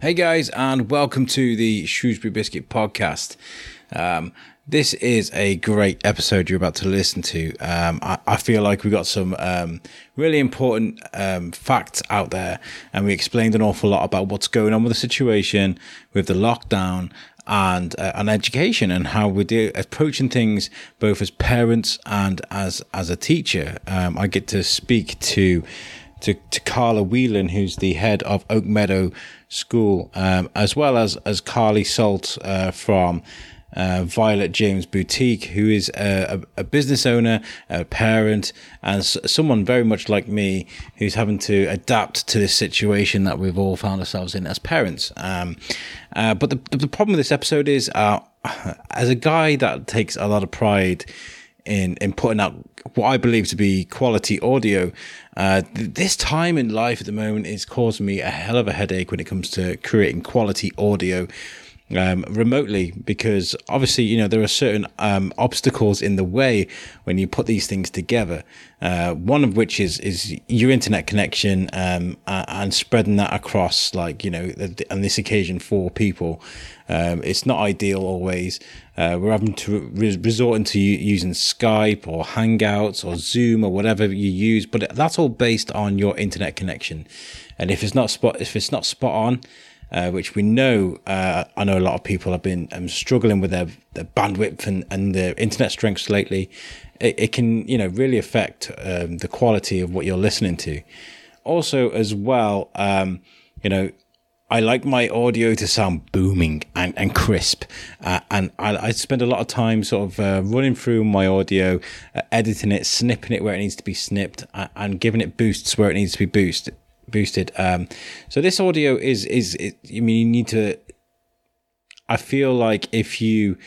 Hey guys, and welcome to the Shrewsbury Biscuit podcast. Um, this is a great episode you're about to listen to. Um, I, I, feel like we got some um, really important um, facts out there, and we explained an awful lot about what's going on with the situation, with the lockdown, and uh, on education, and how we're approaching things both as parents and as as a teacher. Um, I get to speak to to, to Carla Whelan, who's the head of Oak Meadow School, um, as well as as Carlie Salt uh, from uh, Violet James Boutique, who is a, a, business owner, a parent, and someone very much like me who's having to adapt to this situation that we've all found ourselves in as parents. Um, uh, but the, the problem with this episode is, uh, as a guy that takes a lot of pride in in putting out what I believe to be quality audio. Uh, this time in life at the moment is causing me a hell of a headache when it comes to creating quality audio um, remotely because obviously you know there are certain um, obstacles in the way when you put these things together. Uh, one of which is is your internet connection um, and spreading that across like you know on this occasion four people. Um, it's not ideal always. Uh, we're having to re- resort to using Skype or Hangouts or Zoom or whatever you use, but that's all based on your internet connection. And if it's not spot if it's not spot on, uh, which we know, uh, I know a lot of people have been um, struggling with their, their bandwidth and, and their internet strengths lately. It, it can, you know, really affect um, the quality of what you're listening to. Also, as well, um, you know, I like my audio to sound booming and, and crisp. Uh, and I, I, spend a lot of time sort of uh, running through my audio, uh, editing it, snipping it where it needs to be snipped, uh, and giving it boosts where it needs to be boosted boosted. Um, so this audio is is it, I mean you need to. I feel like if you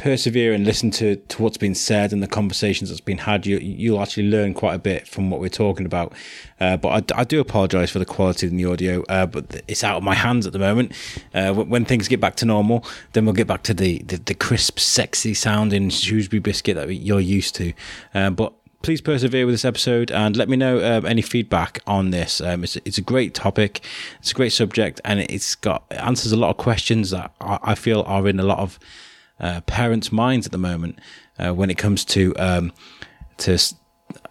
persevere and listen to, to what's been said and the conversations that's been had, you you'll actually learn quite a bit from what we're talking about. Uh, but I, I do apologise for the quality in the audio, uh, but it's out of my hands at the moment. Uh, when things get back to normal, then we'll get back to the, the, the crisp, sexy sounding Shrewsbury biscuit that you're used to. Uh, but please persevere with this episode and let me know um, any feedback on this. Um, it's, it's a great topic, it's a great subject, and it's got it answers a lot of questions that I, feel are in a lot of uh, parents' minds at the moment uh, when it comes to um, to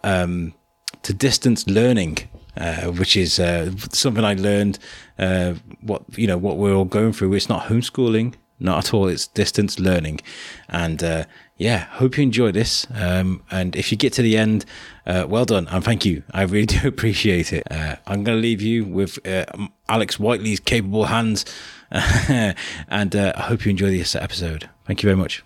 um, to distance learning. Uh, which is uh, something I learned. Uh, what you know, what we're all going through. It's not homeschooling, not at all. It's distance learning, and uh, yeah, hope you enjoy this. Um, and if you get to the end, uh, well done and thank you. I really do appreciate it. Uh, I'm going to leave you with uh, Alex Whiteley's capable hands, and uh, I hope you enjoy this episode. Thank you very much.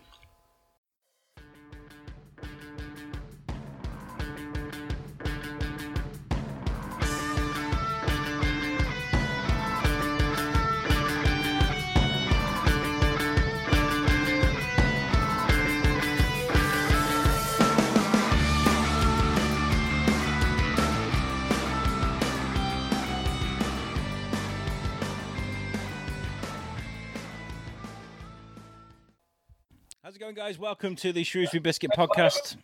Guys? Welcome to the Shrewsbury Biscuit podcast.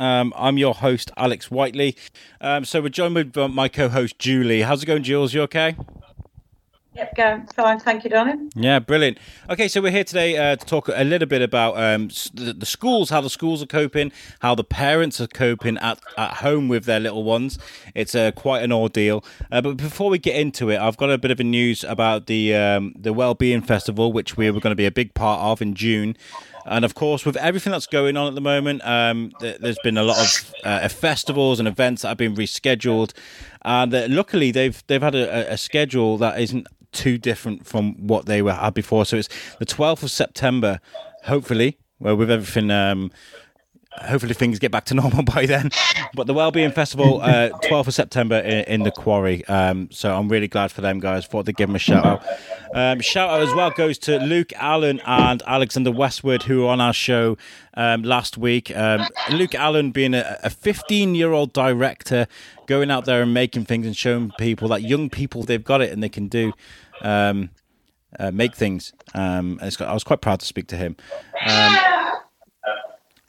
Um, I'm your host, Alex Whiteley. Um, so we're joined with uh, my co-host, Julie. How's it going, Jules? You okay? Yep, going fine. Thank you, darling. Yeah, brilliant. Okay, so we're here today uh, to talk a little bit about um, the, the, schools, how the schools are coping, how the parents are coping at, at home with their little ones. It's uh, quite an ordeal. Uh, but before we get into it, I've got a bit of a news about the um, the Wellbeing Festival, which we were going to be a big part of in June. And of course, with everything that's going on at the moment, um, th- there's been a lot of uh, festivals and events that have been rescheduled. And uh, luckily, they've they've had a, a, schedule that isn't too different from what they were had before. So it's the 12th of September, hopefully, well, with everything. Um, hopefully things get back to normal by then. But the Wellbeing Festival, uh, 12th of September in, in the Quarry. Um, so I'm really glad for them guys. Thought to give them a shout out. Um, shout out as well goes to Luke Allen and Alexander Westwood who were on our show um, last week. Um, Luke Allen being a 15 year old director, going out there and making things and showing people that young people they've got it and they can do. Um, uh, make things. Um, I was quite proud to speak to him.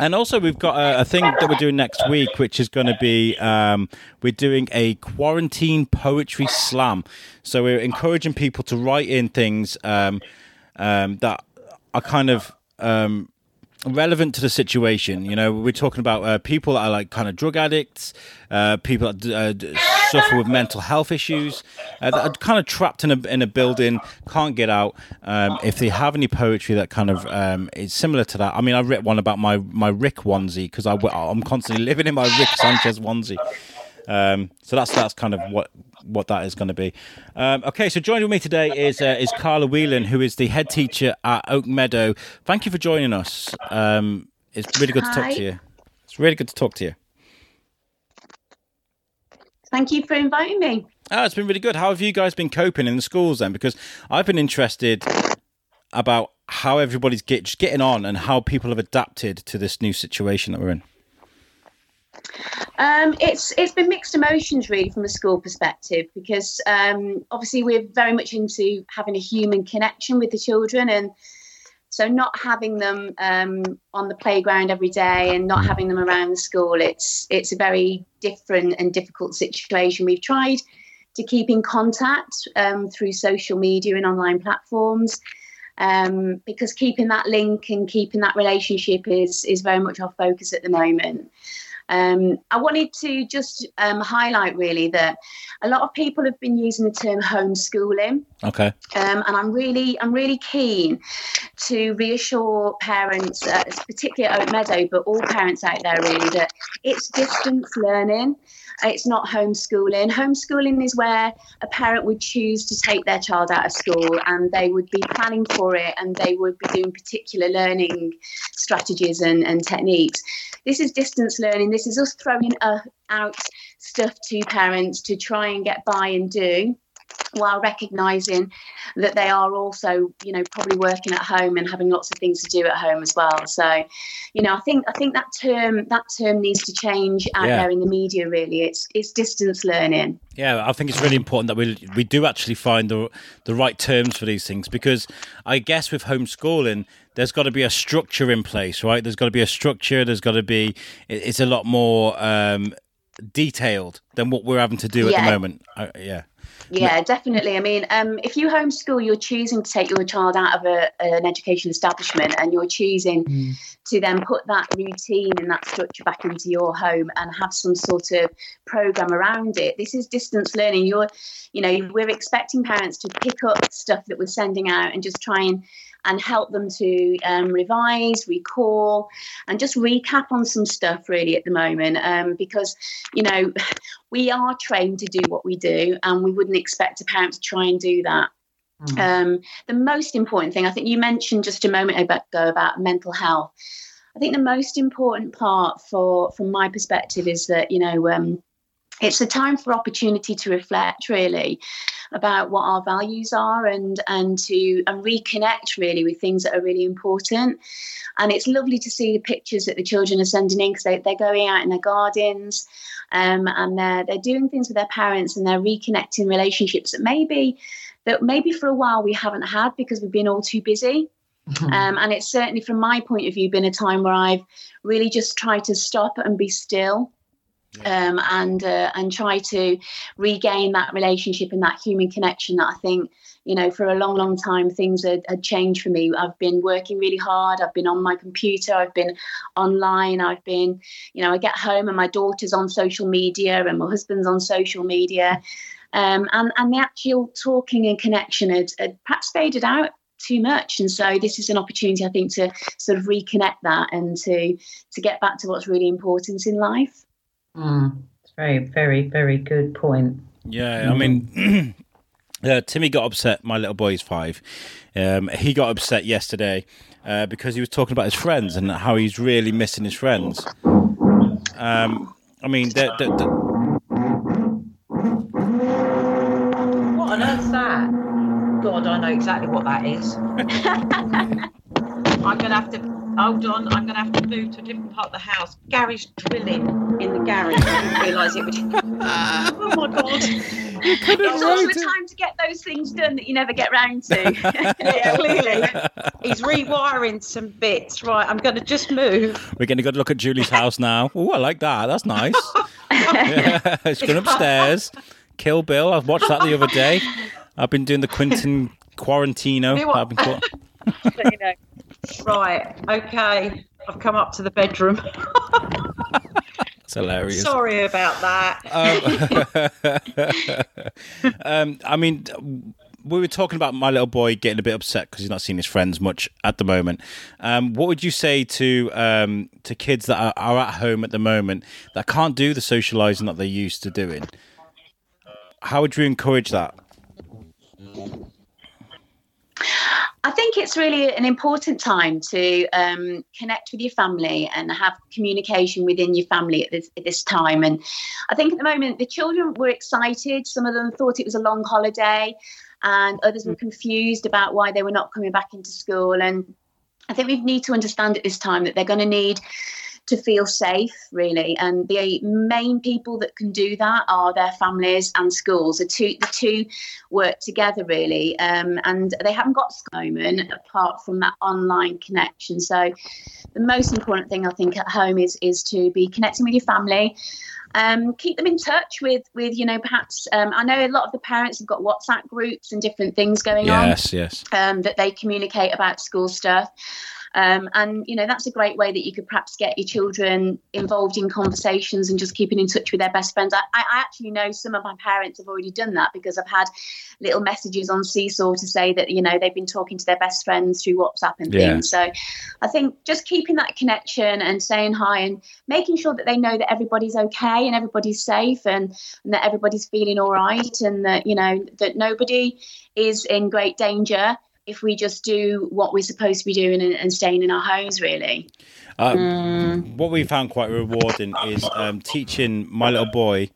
And also, we've got a, a, thing that we're doing next week, which is going to be um, we're doing a quarantine poetry slam. So we're encouraging people to write in things um, um, that are kind of um, relevant to the situation. You know, we're talking about uh, people that are like kind of drug addicts, uh, people that uh, suffer with mental health issues, uh, that are kind of trapped in a in a building, can't get out. Um, if they have any poetry that kind of um, is similar to that, I mean, I wrote one about my my Rick onesie because I I'm constantly living in my Rick Sanchez onesie. Um, so that's that's kind of what what that is going to be. Um, okay, so joining me today is uh, is Carla Whelan, who is the head teacher at Oak Meadow. Thank you for joining us. Um, it's really good Hi. to talk to you. It's really good to talk to you. Thank you for inviting me. Oh, it's been really good. How have you guys been coping in the schools then? Because I've been interested about how everybody's get, getting on and how people have adapted to this new situation that we're in. Um, it's it's been mixed emotions really from a school perspective because um, obviously we're very much into having a human connection with the children and so not having them um, on the playground every day and not having them around the school it's it's a very different and difficult situation. We've tried to keep in contact um, through social media and online platforms. Um, because keeping that link and keeping that relationship is is very much our focus at the moment. Um, I wanted to just um, highlight really that a lot of people have been using the term homeschooling. Okay. Um, and I'm really, I'm really keen to reassure parents, uh, particularly at Oak Meadow, but all parents out there really, that it's distance learning. It's not homeschooling. Homeschooling is where a parent would choose to take their child out of school and they would be planning for it and they would be doing particular learning strategies and, and techniques. This is distance learning. This is us throwing uh, out stuff to parents to try and get by and do while recognizing that they are also you know probably working at home and having lots of things to do at home as well. So you know i think i think that term that term needs to change out yeah. there in the media really. It's it's distance learning. Yeah i think it's really important that we we do actually find the the right terms for these things because i guess with homeschooling there's got to be a structure in place right? There's got to be a structure there's got to be it's a lot more um detailed than what we're having to do yeah. at the moment. Yeah yeah, definitely. I mean, um, if you homeschool, you're choosing to take your child out of a, an education establishment and you're choosing mm. to then put that routine and that structure back into your home and have some sort of program around it. This is distance learning. You're, you know, we're expecting parents to pick up stuff that we're sending out and just try and and help them to um, revise, recall, and just recap on some stuff really at the moment. Um, because, you know, we are trained to do what we do, and we wouldn't expect a parent to try and do that. Mm. Um, the most important thing, I think you mentioned just a moment ago about mental health. I think the most important part for, from my perspective, is that you know um, it's a time for opportunity to reflect really about what our values are and and to and reconnect really with things that are really important. And it's lovely to see the pictures that the children are sending in because they, they're going out in their gardens um, and they're they're doing things with their parents and they're reconnecting relationships that maybe that maybe for a while we haven't had because we've been all too busy. Mm-hmm. um, and it's certainly from my point of view been a time where i've really just tried to stop and be still um, and uh, and try to regain that relationship and that human connection that I think you know for a long long time things had, had, changed for me. I've been working really hard. I've been on my computer. I've been online. I've been you know I get home and my daughter's on social media and my husband's on social media. Um, and and the actual talking and connection had, had perhaps faded out too much. And so this is an opportunity i think to sort of reconnect that and to to get back to what's really important in life Mm, it's very, very, very good point. Yeah, I mean, uh, Timmy got upset. My little boy is five. Um, he got upset yesterday uh, because he was talking about his friends and how he's really missing his friends. Um, I mean, they're, they're, they're... what on earth's that? God, I know exactly what that is. I'm going to have to hold on, I'm going to have to move to a different part of the house. Gary's drilling in the garage. I didn't realise it would. oh my God. It's all the time to get those things done that you never get round to. yeah, clearly. He's rewiring some bits. Right, I'm going to just move. We're getting a good look at Julie's house now. Oh, I like that. That's nice. yeah, it's going upstairs. Kill Bill. I've watched that the other day. I've been doing the Quentin Quarantino. You? I've been call- you know. Right, okay. I've come up to the bedroom. It's hilarious. Sorry about that. Um, um, I mean, we were talking about my little boy getting a bit upset because he's not seeing his friends much at the moment. Um, what would you say to um, to kids that are, are at home at the moment that can't do the socialising that they're used to doing? How would you encourage that? I think it's really an important time to um, connect with your family and have communication within your family at this, at this time. And I think at the moment the children were excited. Some of them thought it was a long holiday, and others were confused about why they were not coming back into school. And I think we need to understand at this time that they're going to need to feel safe, really. And the main people that can do that are their families and schools. The two, the two work together, really. Um, and they haven't got moment apart from that online connection. So, the most important thing I think at home is is to be connecting with your family. Um, keep them in touch with with you know perhaps um, I know a lot of the parents have got WhatsApp groups and different things going on Yes, yes. um, that they communicate about school stuff. Um, and you know that's a great way that you could perhaps get your children involved in conversations and just keeping in touch with their best friends. I, I actually know some of my parents have already done that because I've had little messages on Seesaw to say that you know they've been talking to their best friends through WhatsApp and Yeah. things. So I think just keeping that connection and saying hi and making sure that they know that everybody's okay and everybody's safe and, and that everybody's feeling all right and that you know that nobody is in great danger if we just do what we're supposed to be doing and, and staying in our homes really Um, What we found quite rewarding is um, teaching my little boy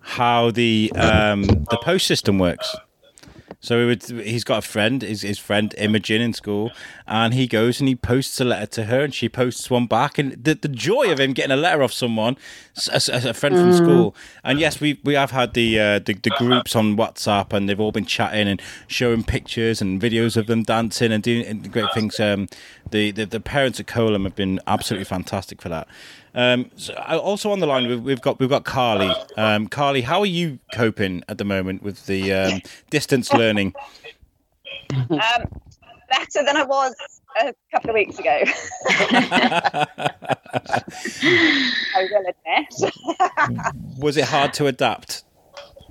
how the um, the post system works. So we would, he's got a friend, his, his friend Imogen in school, and he goes and he posts a letter to her, and she posts one back. And the, the joy of him getting a letter off someone, a, a- a friend from school. And yes, we we have had the, uh, the the groups on WhatsApp, and they've all been chatting and showing pictures and videos of them dancing and doing great things. Um, the, the the parents at Colum have been absolutely fantastic for that. Um, so also on the line, we've, we've got we've got Carlie. Um, Carlie, how are you coping at the moment with the um, distance learning? Um, better than I was a couple of weeks ago. I will admit. Was it hard to adapt?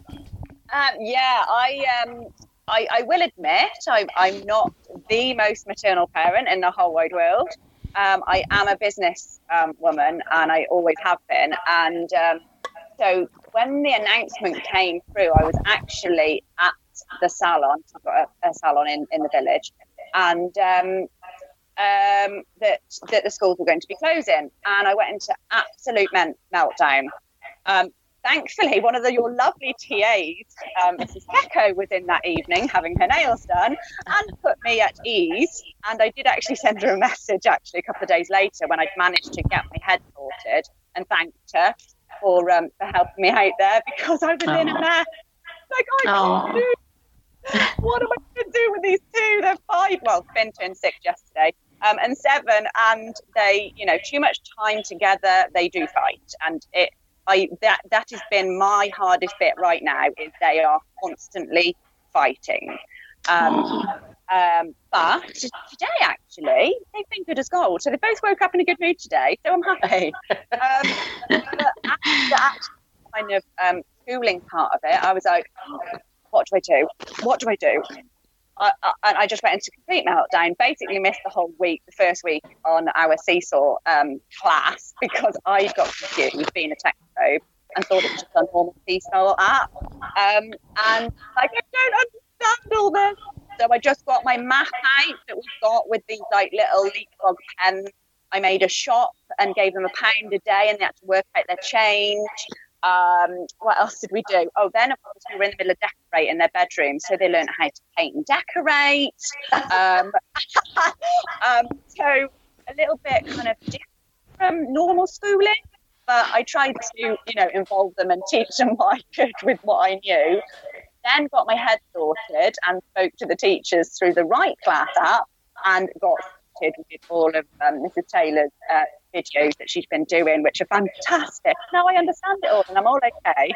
Um, yeah, I, um, I I will admit I'm I'm not the most maternal parent in the whole wide world. Um, I am a business um, woman, and I always have been. And um, so when the announcement came through, I was actually at the salon. I've got a, a salon in, in the village, and um, um, that that the schools were going to be closing, and I went into absolute men- meltdown. Um, thankfully, one of the, your lovely TAs, um, Mrs. Gecko, was in that evening having her nails done and put me at ease. And I did actually send her a message actually a couple of days later when I'd managed to get my head sorted and thanked her for um, for helping me out there because I was in a mess. Like I can't do. What am I going to do with these two? They're five. Well, Finn turned six yesterday. Um, and seven, and they, you know, too much time together, they do fight, and it I that that has been my hardest bit right now is they are constantly fighting. Um, um, but today actually they've been good as gold. So they both woke up in a good mood today. So I'm happy. Um, but after the actual kind of um, schooling part of it, I was like, "Oh, what do I do? What do I do? I, I, I just went into complete meltdown. Basically, missed the whole week, the first week on our seesaw um, class because I got confused being a technophobe and thought it was just a normal seesaw app. Um, and like, I don't understand all this. So I just got my map out that we've got with these like little leapfrog pens. I made a shop and gave them a pound a day, and they had to work out their change. Um, what else did we do? Oh, then of course we were in the middle of decorating their bedroom, so they learned how to paint and decorate. Um, um, so a little bit kind of different from normal schooling. but I tried to, you know, involve them and teach them what I could with what I knew. Then got my head sorted and spoke to the teachers through the right class app and got started with all of um, Mrs. Taylor's uh, videos that she's been doing, which are fantastic. Now I understand it all and I'm all okay.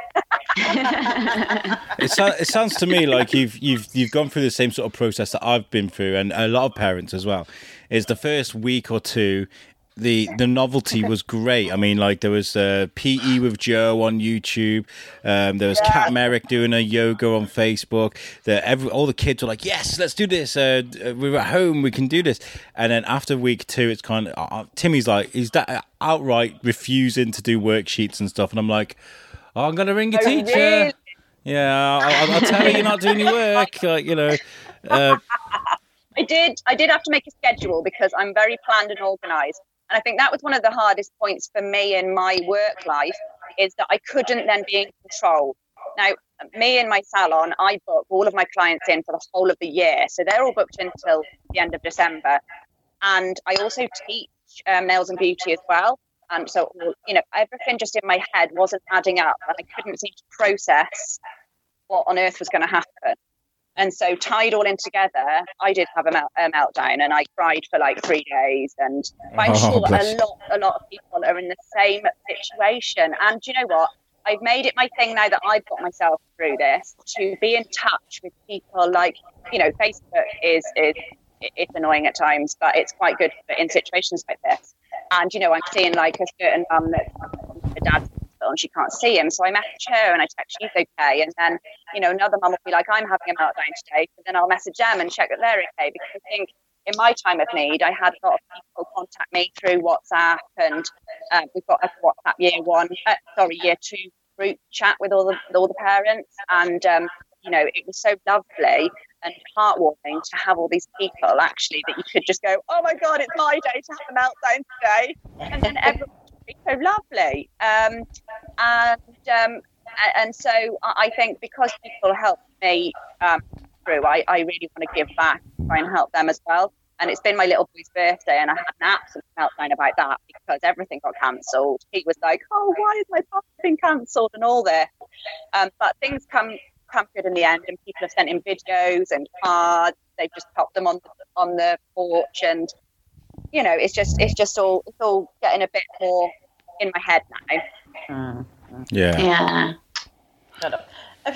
it, so, it sounds to me like you've you've you've gone through the same sort of process that I've been through, and a lot of parents as well. Is the first week or two the the novelty was great. I mean, like there was uh, PE with Joe on YouTube. Um, there was yeah. Kat Merrick doing a yoga on Facebook. The every all the kids were like, "Yes, let's do this. Uh, we're at home. We can do this." And then after week two, it's kind of uh, uh Timmy's like, he's that outright refusing to do worksheets and stuff, and I'm like, oh, "I'm gonna ring your oh, teacher." Really? Yeah, I'll, I'll, tell her you're not doing your work. Like you know. Uh, I did. I did have to make a schedule because I'm very planned and organised. And I think that was one of the hardest points for me in my work life is that I couldn't then be in control. Now, me and my salon, I book all of my clients in for the whole of the year. So they're all booked until the end of December. And I also teach um, nails and beauty as well. And so, you know, everything just in my head wasn't adding up. And I couldn't seem to process what on earth was going to happen. And so, tied all in together, I did have a, melt, a meltdown and I cried for like three days. And I'm oh, sure a lot, a lot of people are in the same situation. And you know what? I've made it my thing now that I've got myself through this to be in touch with people. Like, you know, Facebook is is it's annoying at times, but it's quite good in situations like this. And you know, I'm seeing like a certain mum that the dad's hospital and she can't see him. So I message her and I check she's okay. And then, you know, another mum will be like, I'm having a meltdown today. And then I'll message them and check that they're okay. Because I think in my time of need, I had a lot of people contact me through WhatsApp, and um, we've got a WhatsApp year one, uh, sorry, year two group chat with all the with all the parents, and um, you know, it was so lovely and heartwarming to have all these people actually that you could just go, oh my god, it's my day to have a meltdown today, and then everyone so lovely. Um, and um, and so I think because people helped me um, through, I, I really want to give back, try and help them as well. And it's been my little boy's birthday, and I had an absolute meltdown about that because everything got cancelled. He was like, "Oh, why is my party been cancelled?" and all this. Um, but things come come good in the end, and people have sent in videos and cards. They've just popped them on the, on the porch, and you know, it's just it's just all it's all getting a bit more in my head now. Mm-hmm. Yeah. Yeah.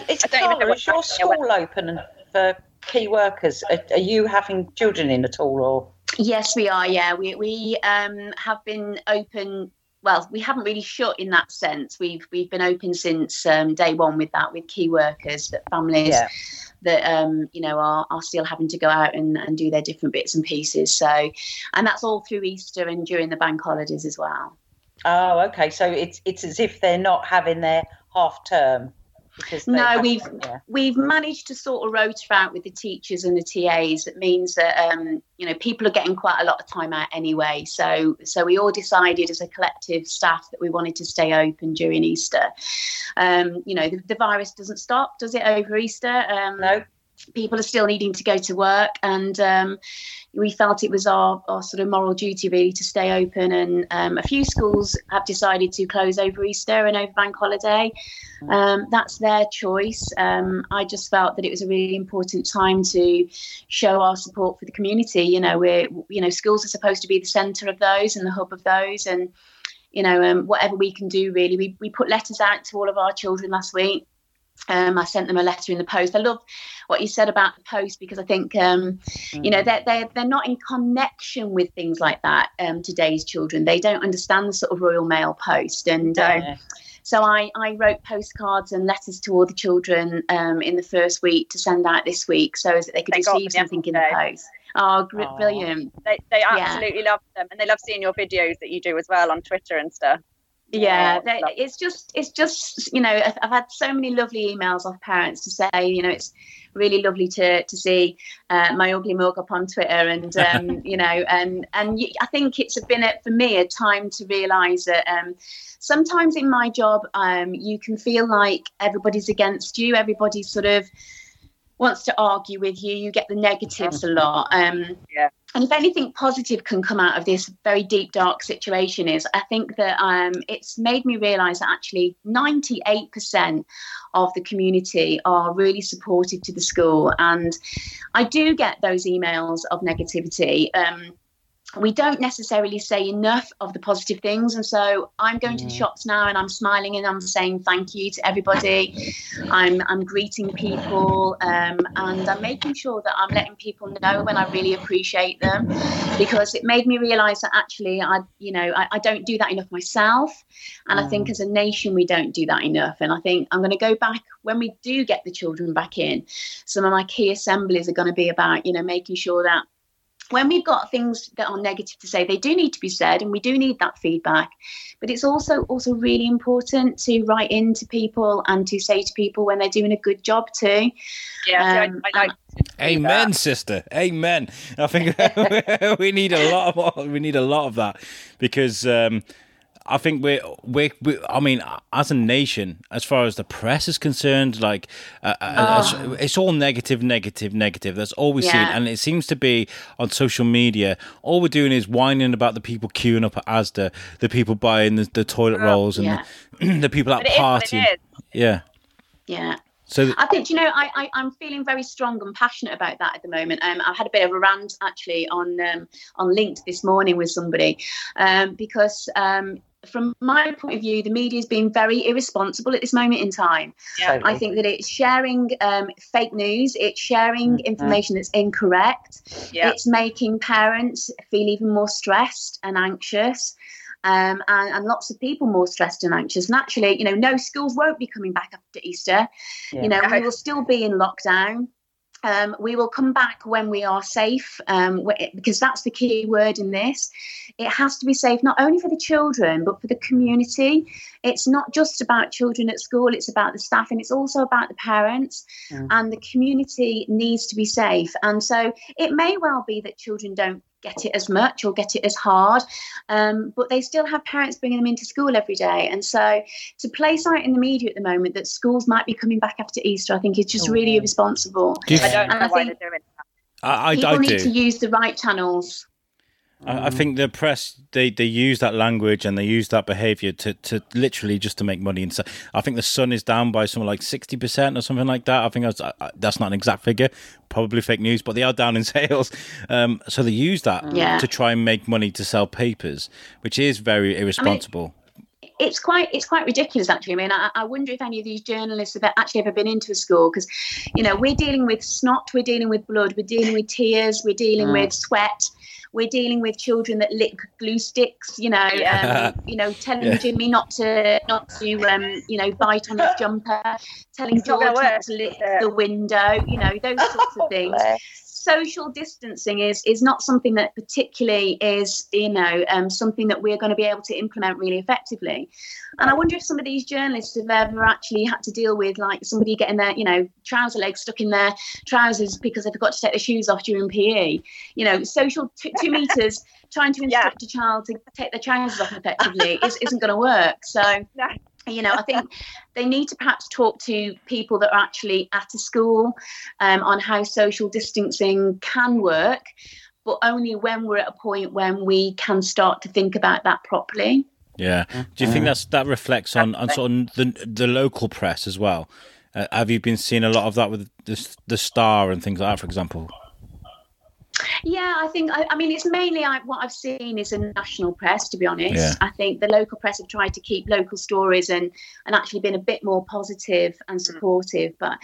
Is, Carla, is your school open for key workers? Are, are, you having children in at all, or? Yes, we are. Yeah, we we um, have been open. Well, we haven't really shut in that sense. We've we've been open since um, day one with that, with key workers, that families. Yeah that um, you know are, are still having to go out and, and do their different bits and pieces. So, and that's all through Easter and during the bank holidays as well. Oh, okay. So it's it's as if they're not having their half term. No, we've we've managed to sort of rotor out with the teachers and the TAs. That means that um, you know people are getting quite a lot of time out anyway. So so we all decided as a collective staff that we wanted to stay open during Easter. Um, you know the, the, virus doesn't stop, does it over Easter? Um, no people are still needing to go to work and um, we felt it was our, our sort of moral duty really to stay open and um, a few schools have decided to close over easter and over bank holiday. Um, that's their choice. Um, i just felt that it was a really important time to show our support for the community. You know we're you know schools are supposed to be the center of those and the hub of those and you know um, whatever we can do really. We, we put letters out to all of our children last week um, I sent them a letter in the post. I love what you said about the post because I think, um, mm. you know, mm. they're, they're, they're not in connection with things like that. Um, today's children, they don't understand the sort of Royal Mail post. And yeah. so I, I wrote postcards and letters to all the children um, in the first week to send out this week so that they could they receive something in the post. Oh, brilliant. They, they absolutely yeah. love them. And they love seeing your videos that you do as well on Twitter and stuff yeah it's just it's just you know I've, had so many lovely emails off parents to say you know it's really lovely to to see uh, my ugly mug up on twitter and um, you know and and i think it's been a, for me a time to realize that um, sometimes in my job um, you can feel like everybody's against you everybody's sort of wants to argue with you. You get the negatives a lot. Um, yeah. And if anything positive can come out of this very deep dark situation is i think that um, it's made me realize that actually 98% of the community are really supportive to the school. And i do get those emails of negativity um, we don't necessarily say enough of the positive things. And so I'm going to the shops now and I'm smiling and I'm saying thank you to everybody. I'm, I'm greeting people um, and I'm making sure that I'm letting people know when I really appreciate them because it made me realize that actually I, you know, I, I don't do that enough myself. And I think as a nation, we don't do that enough. And I think I'm going to go back when we do get the children back in. Some of my key assemblies are going to be about, you know, making sure that when we've got things that are negative to say, they do need to be said, and we do need that feedback. But it's also also really important to write in to people and to say to people when they're doing a good job too. Yeah, Um, I, I, I, Amen, sister. Amen. I think we need a lot of we need a lot of that because um, I think we're, we're, we I mean, as a nation, as far as the press is concerned, like uh, uh, it's all negative, negative, negative. That's all we see, Yeah. and it seems to be on social media. All we're doing is whining about the people queuing up at ASDA, the people buying the, the toilet rolls, and Yeah. the, the people out but it is what partying. Yeah. Yeah. So I think you know I, I I'm feeling very strong and passionate about that at the moment. Um, I've had a bit of a rant actually on um, on linked this morning with somebody um, because um, from my point of view, the media is being very irresponsible at this moment in time. Totally. I think that it's sharing um, fake news, it's sharing information that's incorrect, Yeah. it's making parents feel even more stressed and anxious. Um, and, and lots of people more stressed and anxious. And actually, you know, no schools won't be coming back after Easter. Yeah. You know, we will still be in lockdown. Um, we will come back when we are safe, um, because that's the key word in this. It has to be safe not only for the children but for the community. It's not just about children at school; it's about the staff, and it's also about the parents. Mm. And the community needs to be safe. And so, it may well be that children don't get it as much or get it as hard, um, but they still have parents bringing them into school every day. And so, to place out in the media at the moment that schools might be coming back after Easter, I think is just really irresponsible. do I don't And know I why think- they're doing that. I, I, People I need do. to use the right channels. I, I think the press they, they use that language and they use that behavior to, to literally just to make money. And so I think the Sun is down by something like sixty percent or something like that. I think that's, I- that's not an exact figure, probably fake news, but they are down in sales. Um, so they use that Yeah. to try and make money to sell papers, which is very irresponsible. it's quite it's quite ridiculous actually. I mean, I, I wonder if any of these journalists have actually ever been into a school because, you know, we're dealing with snot, we're dealing with blood, we're dealing with tears, we're dealing with sweat. We're dealing with children that lick glue sticks, you know, Yeah. um, you know, telling Yeah. Jimmy not to not to um, you know, bite on his jumper, telling It's George gonna not to lick is the window, you know, those sorts of things Bless. Social distancing is is not something that particularly is you know um, something that we're going to be able to implement really effectively and i wonder if some of these journalists have ever actually had to deal with like somebody getting their you know trouser legs stuck in their trousers because they forgot to take their shoes off during pe you know social t- two meters trying to Yeah. instruct a child to take their trousers off effectively is, isn't going to work so No. You know i think they need to perhaps talk to people that are actually at a school um, on how social distancing can work but only when we're at a point when we can start to think about that properly Yeah. Do you think that's that reflects on, on sort of the the local press as well? Uh, have you been seeing a lot of that with the the Star and things like that, for example? Yeah, I think I, I mean it's mainly I, what I've seen is a national press. To be honest, Yeah. I think the local press have tried to keep local stories and and actually been a bit more positive and supportive. But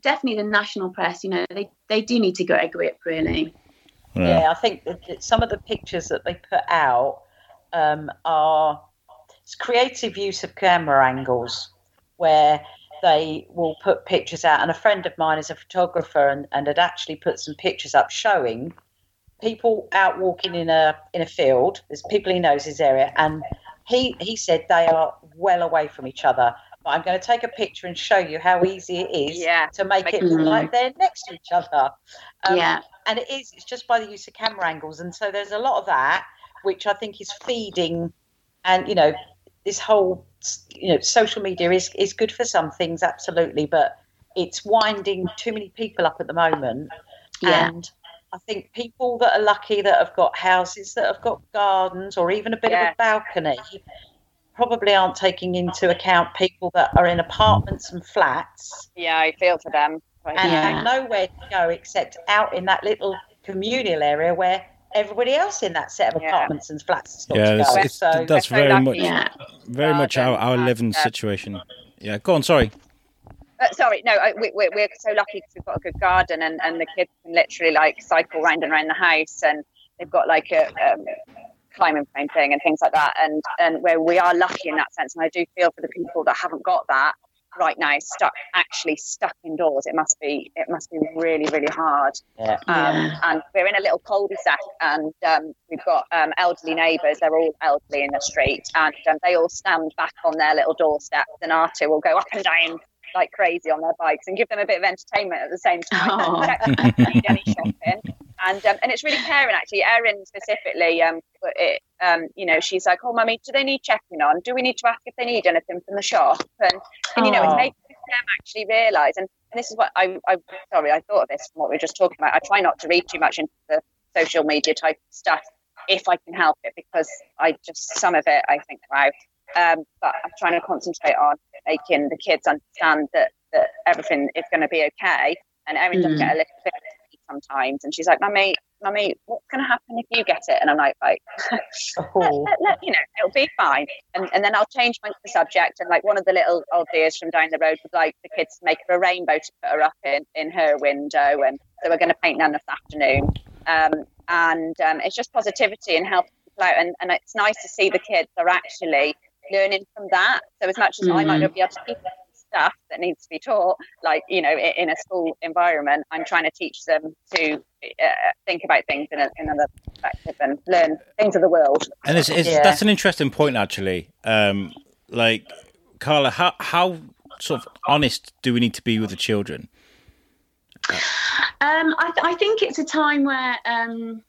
definitely the national press, you know, they they do need to get a grip really. Yeah, I think that that some of the pictures that they put out um, are it's creative use of camera angles where they will put pictures out. And a friend of mine is a photographer and, and had actually put some pictures up showing people out walking in a in a field. There's people he knows his area, and he he said they are well away from each other. But I'm going to take a picture and show you how easy it is Yeah, to make make it look- like they're next to each other. Um, yeah, and it is it's just by the use of camera angles and so there's a lot of that which i think is feeding and you know this whole you know social media is is good for some things absolutely but it's winding too many people up at the moment yeah. and I think people that are lucky that have got houses that have got gardens or even a bit Yeah. of a balcony probably aren't taking into account people that are in apartments and flats Yeah, I feel for them. and Yeah. have nowhere to go except out in that little communal area where everybody else in that set of Yeah. apartments and flats has got Yeah, to it's, go. it's, so that's very lucky. much, Yeah. very much our, our living situation. Yeah, go on. Sorry. Uh, sorry, no, I, we, we're, we're so lucky because we've got a good garden and, and the kids can literally like cycle round and around the house and they've got like a um, climbing frame thing and things like that. And, and where we are lucky in that sense. And I do feel for the people that haven't got that right now, stuck, actually stuck indoors. It must be, it must be really, really hard. yeah. Um, Yeah. And we're in a little cul-de-sac, and um, we've got um, elderly neighbours. They're all elderly in the street, and um, they all stand back on their little doorsteps, and our two will go up and down like crazy on their bikes and give them a bit of entertainment at the same time. Oh. Any shopping, and um, and it's really caring actually. Erin specifically, um, it, um, you know, she's like, "Oh, mummy, do they need checking on? Do we need to ask if they need anything from the shop?" And and you know, it's making them actually realise. And, and this is what I, I, sorry, I thought of this from what we were just talking about. I try not to read too much into the social media type stuff if I can help it, because I just some of it I think, wow. Um, but I'm trying to concentrate on making the kids understand that that everything is going to be okay. And Erin does Mm. get a little bit sometimes, and she's like, "Mummy, mummy, what's going to happen if you get it?" And I'm like, "Like, Oh. let, let- you know, it'll be fine. And, and then I'll change my, the subject. And like one of the little old dears from down the road would like the kids to make her a rainbow to put her up in, in her window. And so we're going to paint them this afternoon. Um, and um, it's just positivity and helping people out. And, and it's nice to see the kids are actually learning from that. So as much as I might Mhm. not be able to teach them stuff that needs to be taught, like, you know, in a school environment, I'm trying to teach them to uh, think about things in, a, in another perspective and learn things of the world. And it's, it's Yeah. that's an interesting point actually. Um, like Carla, how how sort of honest do we need to be with the children? Um, I, th- I think it's a time where um,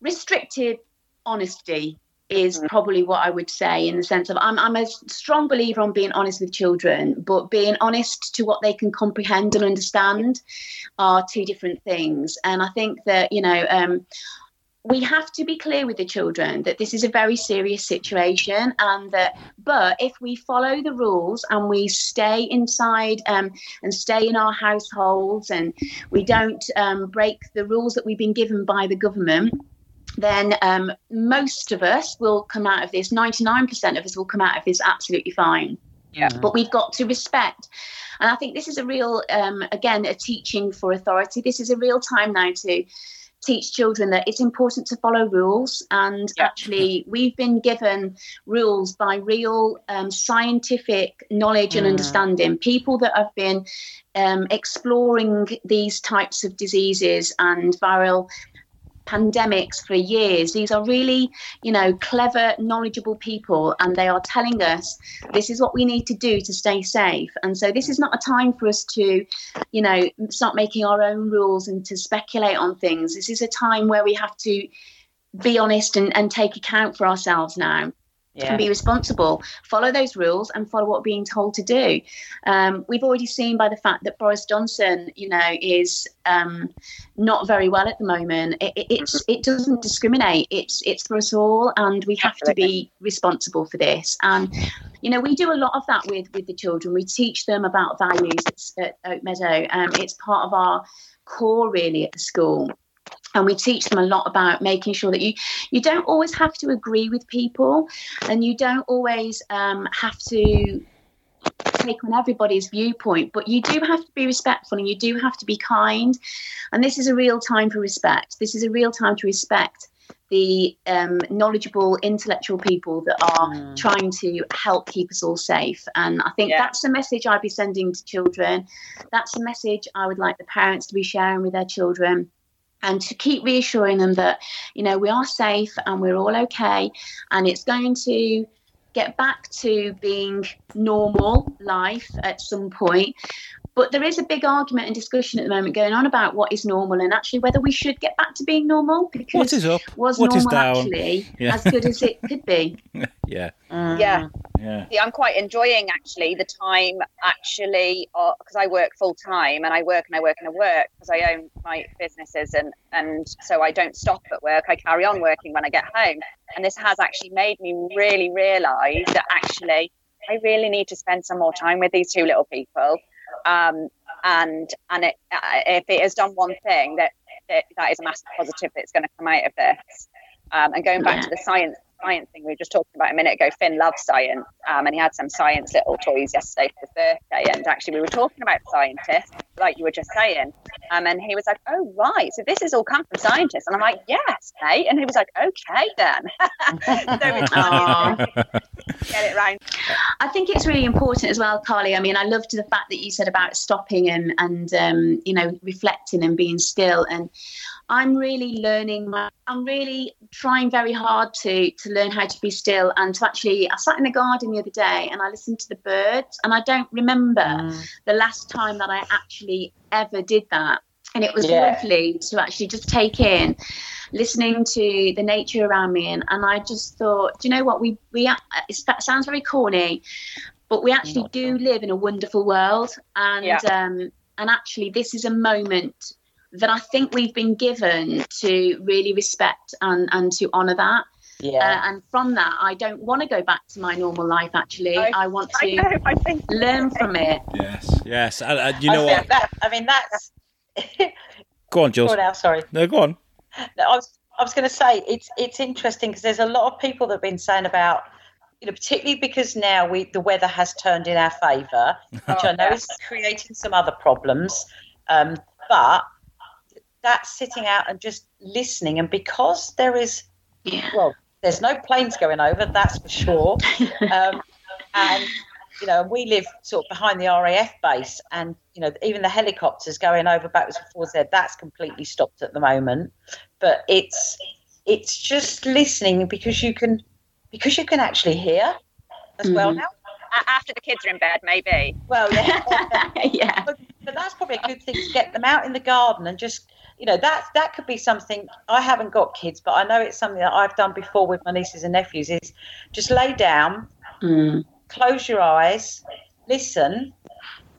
restricted honesty is probably what I would say in the sense of I'm, I'm a strong believer on being honest with children, but being honest to what they can comprehend and understand are two different things. And I think that, you know, um, we have to be clear with the children that this is a very serious situation and that but if we follow the rules and we stay inside um, and stay in our households and we don't um, break the rules that we've been given by the government then um, most of us will come out of this 99% of us will come out of this absolutely fine Yeah. but we've got to respect and i think this is a real um, again a teaching for authority this is a real time now to teach children that it's important to follow rules and Yeah. actually we've been given rules by real um, scientific knowledge and Mm. understanding people that have been um, exploring these types of diseases and viral pandemics for years. These are really you know clever knowledgeable people and they are telling us this is what we need to do to stay safe. And so this is not a time for us to you know start making our own rules and to speculate on things. This is a time where we have to be honest and, and take account for ourselves now Yeah. and be responsible, follow those rules and follow what we're being told to do. Um, we've already seen by the fact that Boris Johnson, you know, is um, not very well at the moment. It, it, it's it doesn't discriminate. It's it's for us all, and we have to be responsible for this. And you know, we do a lot of that with with the children. We teach them about values at, at Oak Meadow. Um, it's part of our core really at the school and we teach them a lot about making sure that you you don't always have to agree with people and you don't always um, have to take on everybody's viewpoint but you do have to be respectful and you do have to be kind. And this is a real time for respect. This is a real time to respect the um, knowledgeable intellectual people that are Mm. trying to help keep us all safe. And i think Yeah. that's the message i'd be sending to children. That's the message i would like the parents to be sharing with their children and to keep reassuring them that you know we are safe and we're all okay. And it's going to get back to being normal life at some point but there is a big argument and discussion at the moment going on about what is normal and actually whether we should get back to being normal because what is up? was what normal is down? actually Yeah. as good as it could be. Um, yeah, Yeah. yeah. See, I'm quite enjoying actually the time actually uh, because I work full time and I work and I work and I work because I own my businesses and and so I don't stop at work. I carry on working when I get home, and this has actually made me really realise that actually I really need to spend some more time with these two little people. Um, and and it, uh, if it has done one thing, that that, that is a massive positive that's going to come out of this. Um, and going back Yeah. to the science science thing we were just talking about a minute ago, Finn loves science, um, and he had some science little toys yesterday for his birthday. And actually, we were talking about scientists, like you were just saying, um, and he was like, "Oh right, so this has all come from scientists," and I'm like, "Yes, mate," and he was like, "Okay then." so it's get it round. I think it's really important as well, Carlie. I mean, I loved the fact that you said about stopping and and um, you know reflecting and being still. And I'm really learning. My, I'm really trying very hard to to learn how to be still and to actually. I sat in the garden the other day and I listened to the birds, and I don't remember the last time that I actually ever did that. And it was Yeah. lovely to actually just take in listening to the nature around me and, and i just thought do you know what we we it sounds very corny but we actually do live in a wonderful world and Yeah. um and actually this is a moment that i think we've been given to really respect and and to honor that Yeah. uh, and from that i don't want to go back to my normal life actually I- i want I to know. I think learn from it Yes, yes. And, and you know I what? That, I mean, that's. Go on, Go on now, sorry. No, go on. No, I was I was going to say it's it's interesting because there's a lot of people that have been saying about you know particularly because now we the weather has turned in our favour, which I know yeah. is creating some other problems, um, but that's sitting out and just listening, and because there is yeah well, there's no planes going over, that's for sure, um, and you know we live sort of behind the RAF base, and you know even the helicopters going over backwards and forwards there, that's completely stopped at the moment but it's it's just listening because you can because you can actually hear as well Mhm. now. after the kids are in bed, maybe. Well, yeah, yeah but, but that's probably a good thing to get them out in the garden and just you know that that could be something. I haven't got kids, but I know it's something that I've done before with my nieces and nephews. Is just lay down, Mm. close your eyes, listen,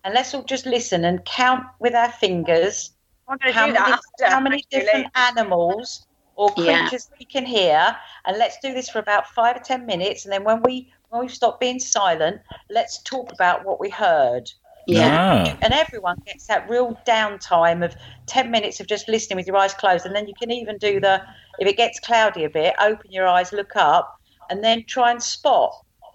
and let's all just listen and count with our fingers I'm how do many, that how many different animals or Yeah. creatures we can hear and let's do this for about five or ten minutes and then when we when we stop being silent let's talk about what we heard yeah Ah. and everyone gets that real downtime of 10 minutes of just listening with your eyes closed and then you can even do the if it gets cloudy a bit open your eyes look up and then try and spot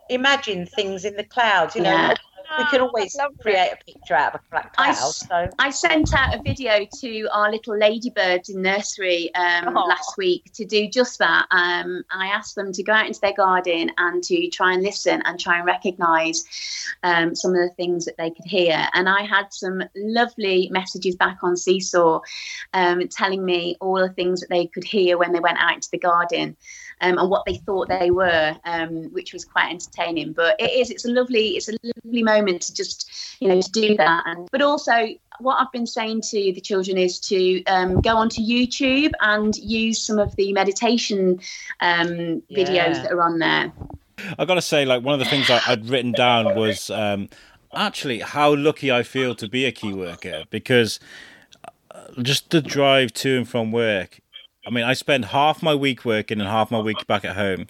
imagine things in the clouds you know Yeah. We can Oh, always create a picture out of a black I cloud s- so I sent out a video to our little ladybirds in nursery um, last week to do just that. Um, and I asked them to go out into their garden and to try and listen and try and recognise um, some of the things that they could hear. And I had some lovely messages back on Seesaw um, telling me all the things that they could hear when they went out into the garden. Um, and what they thought they were, um, which was quite entertaining. But it is, it's a lovely, it's a lovely moment to just, you know, to do that. And but also, what I've been saying to the children is to um, go onto YouTube and use some of the meditation um, videos that are on there. I've got to say, like one of the things I, I'd written down was um, actually how lucky I feel to be a key worker because uh, just the drive to and from work. I mean, I spend half my week working and half my week back at home,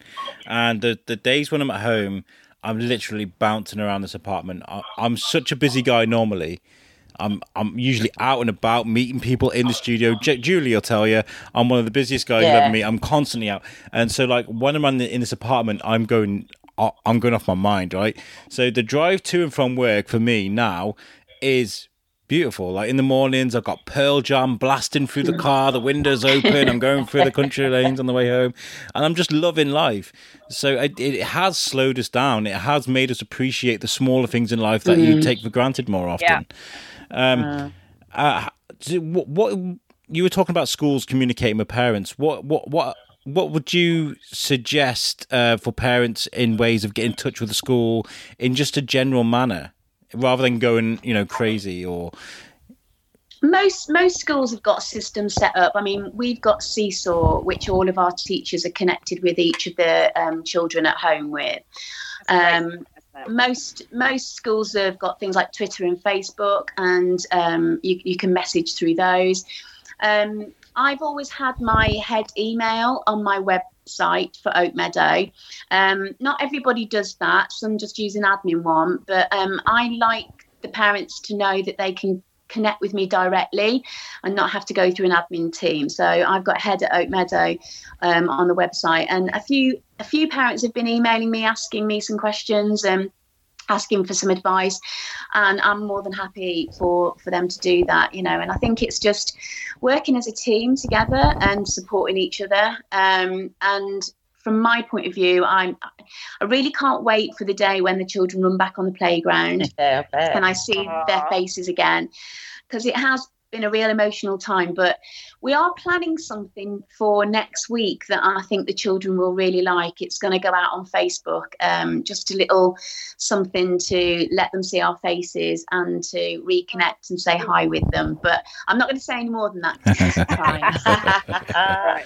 and the the days when I'm at home, I'm literally bouncing around this apartment. I, I'm such a busy guy normally. I'm I'm usually out and about meeting people in the studio. J- Julie will tell you I'm one of the busiest guys Yeah. ever meet. I'm constantly out, and so like when I'm in, the, in this apartment, I'm going I'm going off my mind, right? So the drive to and from work for me now is beautiful. Like in the mornings, I've got Pearl Jam blasting through the car, the windows open. I'm going through the country lanes on the way home, and I'm just loving life. So it, it has slowed us down. It has made us appreciate the smaller things in life that you take for granted more often. Um, uh, so what, what you were talking about schools communicating with parents. What what what what would you suggest uh, for parents in ways of getting in touch with the school in just a general manner? Rather than going you know crazy or most most schools have got systems set up. I mean, we've got Seesaw, which all of our teachers are connected with each of the um, children at home with. Um, most most schools have got things like Twitter and Facebook, and um, you, you can message through those. Um, I've always had my head email on my website for Oak Meadow. Um, not everybody does that; some just use an admin one. But um, I like the parents to know that they can connect with me directly and not have to go through an admin team. So I've got head at Oak Meadow um, on the website, and a few a few parents have been emailing me asking me some questions and asking for some advice and i'm more than happy for for them to do that you know. And i think it's just working as a team together and supporting each other. Um, and from my point of view, I'm I really can't wait for the day when the children run back on the playground Yeah, I and I see their faces again because it has been a real emotional time. But we are planning something for next week that I think the children will really like. It's going to go out on Facebook, um, just a little something to let them see our faces and to reconnect and say hi with them. But I'm not going to say any more than that. 'cause it's surprise. right.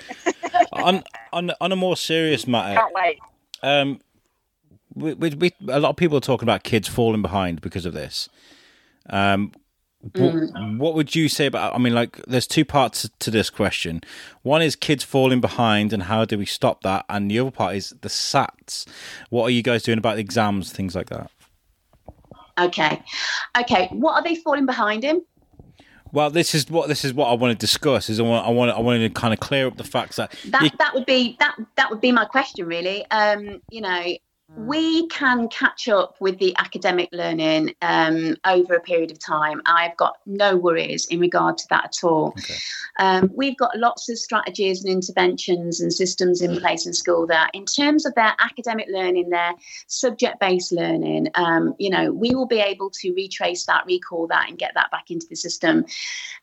on on on a more serious matter. Can't wait. um, we, we, we, a lot of people are talking about kids falling behind because of this. Um, what, what would you say about? I mean, like, there's two parts to this question. One is kids falling behind, and how do we stop that? And the other part is the SATs. What are you guys doing about the exams, things like that? okay, okay. What are they falling behind in? Well, this is what this is what I want to discuss. Is I want I want I wanted to kind of clear up the facts that that you- that would be that that would be my question really um you know we can catch up with the academic learning um, over a period of time. I've got no worries in regard to that at all. Okay. Um, we've got lots of strategies and interventions and systems in place in school that, in terms of their academic learning, their subject based learning, um, you know, we will be able to retrace that, recall that, and get that back into the system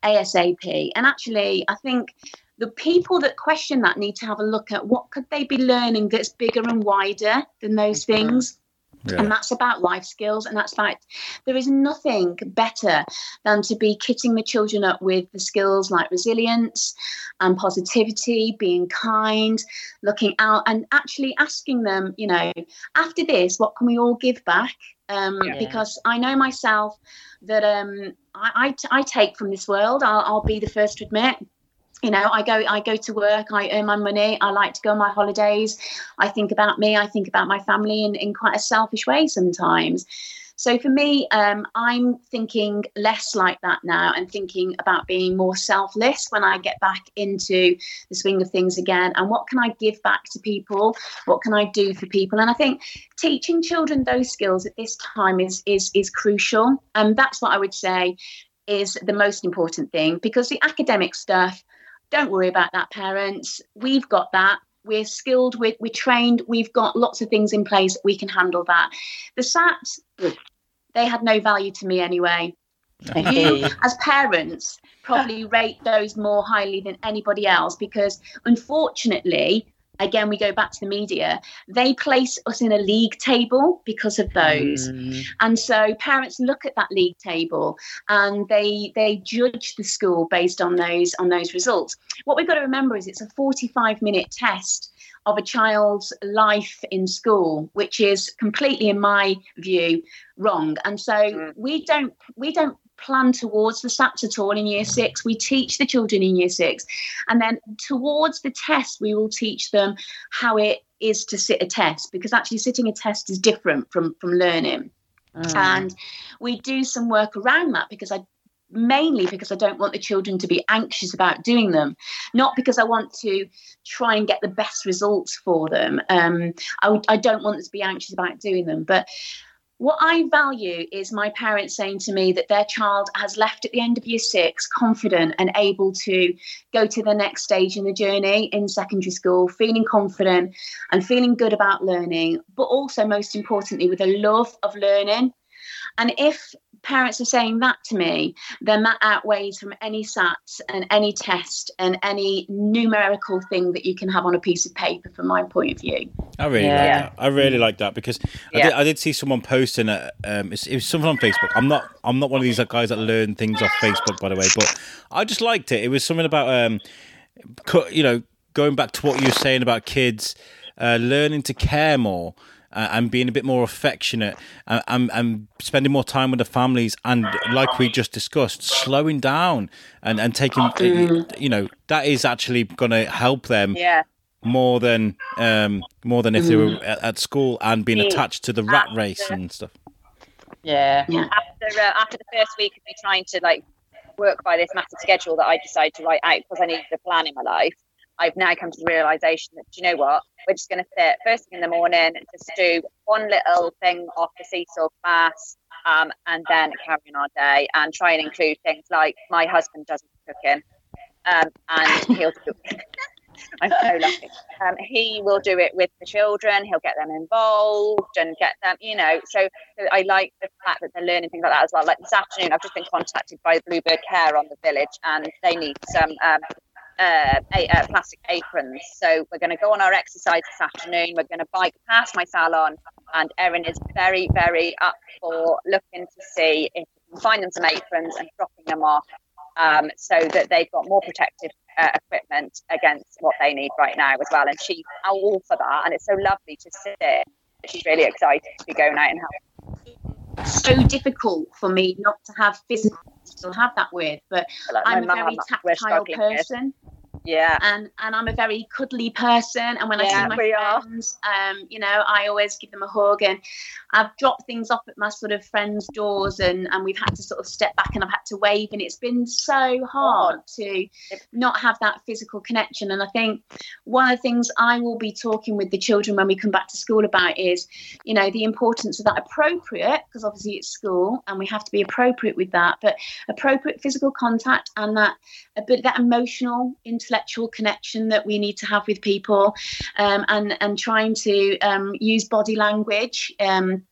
ASAP. And actually, I think the people that question that need to have a look at what could they be learning that's bigger and wider than those things Yeah. and that's about life skills and that's about there is nothing better than to be kitting the children up with the skills like resilience and positivity being kind looking out and actually asking them you know after this what can we all give back um, Yeah. because i know myself that um, I, I, t- I take from this world I'll, I'll be the first to admit you know i go i go to work i earn my money i like to go on my holidays i think about me i think about my family in, in quite a selfish way sometimes. So for me um, i'm thinking less like that now and thinking about being more selfless when i get back into the swing of things again. And what can i give back to people? What can i do for people? And i think teaching children those skills at this time is is is crucial. And that's what i would say is the most important thing because the academic stuff don't worry about that parents. We've got that. We're skilled we're, we're trained. We've got lots of things in place. We can handle that. The sats they had no value to me anyway. You. as parents probably rate those more highly than anybody else because unfortunately again we go back to the media they place us in a league table because of those Mm. and so parents look at that league table and they they judge the school based on those on those results what we've got to remember is it's a 45 minute test of a child's life in school which is completely in my view wrong and so Mm. we don't we don't plan towards the sats at all in year six we teach the children in year six and then towards the test we will teach them how it is to sit a test because actually sitting a test is different from from learning Mm. and we do some work around that because I mainly because I don't want the children to be anxious about doing them, not because I want to try and get the best results for them. Um, I, I don't want them to be anxious about doing them, but what I value is my parents saying to me that their child has left at the end of year six confident and able to go to the next stage in the journey in secondary school, feeling confident and feeling good about learning, but also most importantly with a love of learning. And if parents are saying that to me, then that outweighs from any SATs and any test and any numerical thing that you can have on a piece of paper from my point of view. I really Yeah. like that. I really like that because I, did, I did see someone posting it. Um, it was something on Facebook. I'm not. I'm not one of these guys that learn things off Facebook, by the way. But I just liked it. It was something about um, you know, going back to what you were saying about kids uh, learning to care more. Uh, and being a bit more affectionate and, and, and spending more time with the families and like we just discussed slowing down and, and taking you know that is actually going to help them Yeah. more than um, more than if they were at, at school and being attached to the rat race and stuff. Yeah. Yeah. after uh, after the first week of me trying to like work by this massive schedule that I decided to write out because I needed a plan in my life, I've now come to the realization that you know what? We're just going to sit first thing in the morning, just do one little thing off the seesaw class, um, and then carry on our day and try and include things like my husband does the cooking, um, and he'll do. I'm so lucky. Um, he will do it with the children. He'll get them involved and get them, you know. So, so I like the fact that they're learning things like that as well. Like this afternoon, I've just been contacted by Bluebird Care on the village, and they need some um, uh, a, uh, plastic aprons. So we're going to go on our exercise this afternoon. We're going to bike past my salon, and Erin is very, very up for looking to see if we can find them some aprons and dropping them off, um, so that they've got more protective uh, equipment against what they need right now as well. And she's all for that, and it's so lovely to see. She's really excited to be going out and helping. So difficult for me not to have physical, still have that word, but Like I'm a very tactile person. with. Yeah. and and I'm a very cuddly person. And when I see my we are. friends, um, you know, I always give them a hug. And I've dropped things off at my sort of friends' doors, and and we've had to sort of step back, and I've had to wave, and it's been so hard to not have that physical connection. And I think one of the things I will be talking with the children when we come back to school about is, you know, the importance of that appropriate, because obviously it's school, and we have to be appropriate with that, but appropriate physical contact and that a bit that emotional intellectual connection that we need to have with people um, and and trying to um, use body language um,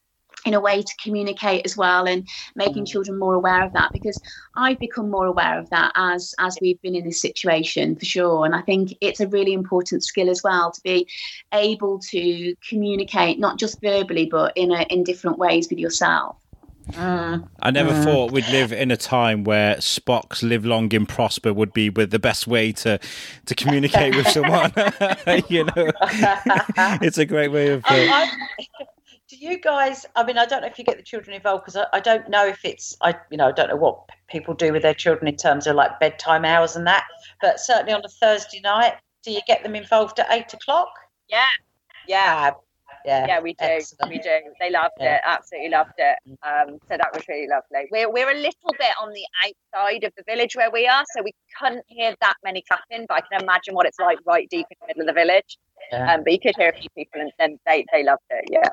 in a way to communicate as well and making children more aware of that because I've become more aware of that as as we've been in this situation for sure. And I think it's a really important skill as well to be able to communicate not just verbally but in a, in different ways with yourself Mm. I never thought we'd live in a time where Spock's "Live Long and Prosper" would be with the best way to to communicate with someone. you know, it's a great way of. Um, Uh, I, do you guys? I mean, I don't know if you get the children involved because I, I don't know if it's I, you know, I don't know what people do with their children in terms of like bedtime hours and that. But certainly on a Thursday night, do you get them involved at eight o'clock? Yeah. Yeah. Fab. Yeah. Yeah, we do. Excellent. We do. They loved Yeah. it. Absolutely loved it. Um, so that was really lovely. We're we're a little bit on the outside of the village where we are, so we couldn't hear that many clapping. But I can imagine what it's like right deep in the middle of the village. Yeah. Um, but you could hear a few people, and, and they they loved it. Yeah.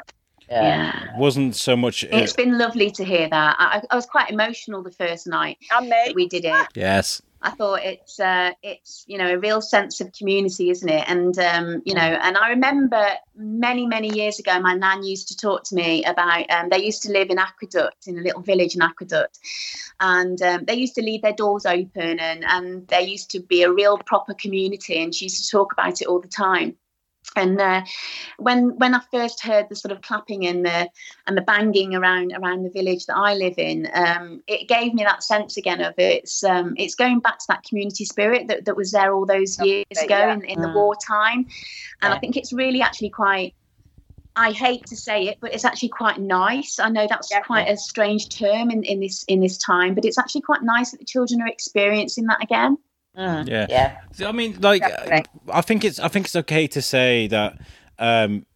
Yeah. yeah wasn't so much. it's been lovely to hear that I, I was quite emotional the first night that we did it yes. I thought it's uh, it's you know a real sense of community, isn't it? And um, you know, and I remember many many years ago, my nan used to talk to me about. Um, they used to live in Aqueduct in a little village in Aqueduct, and um, they used to leave their doors open, and and there used to be a real proper community. And she used to talk about it all the time. And uh, when when I first heard the sort of clapping and the and the banging around around the village that I live in, um, it gave me that sense again of it's um, it's going back to that community spirit that, that was there all those years ago yeah. in, in the Mm. wartime, and I think it's really actually quite. I hate to say it, but it's actually quite nice. I know that's Yeah. quite a strange term in, in this in this time, but it's actually quite nice that the children are experiencing that again. Mm. Yeah. Yeah. So, I mean, like, Definitely. I think it's I think it's okay to say that um,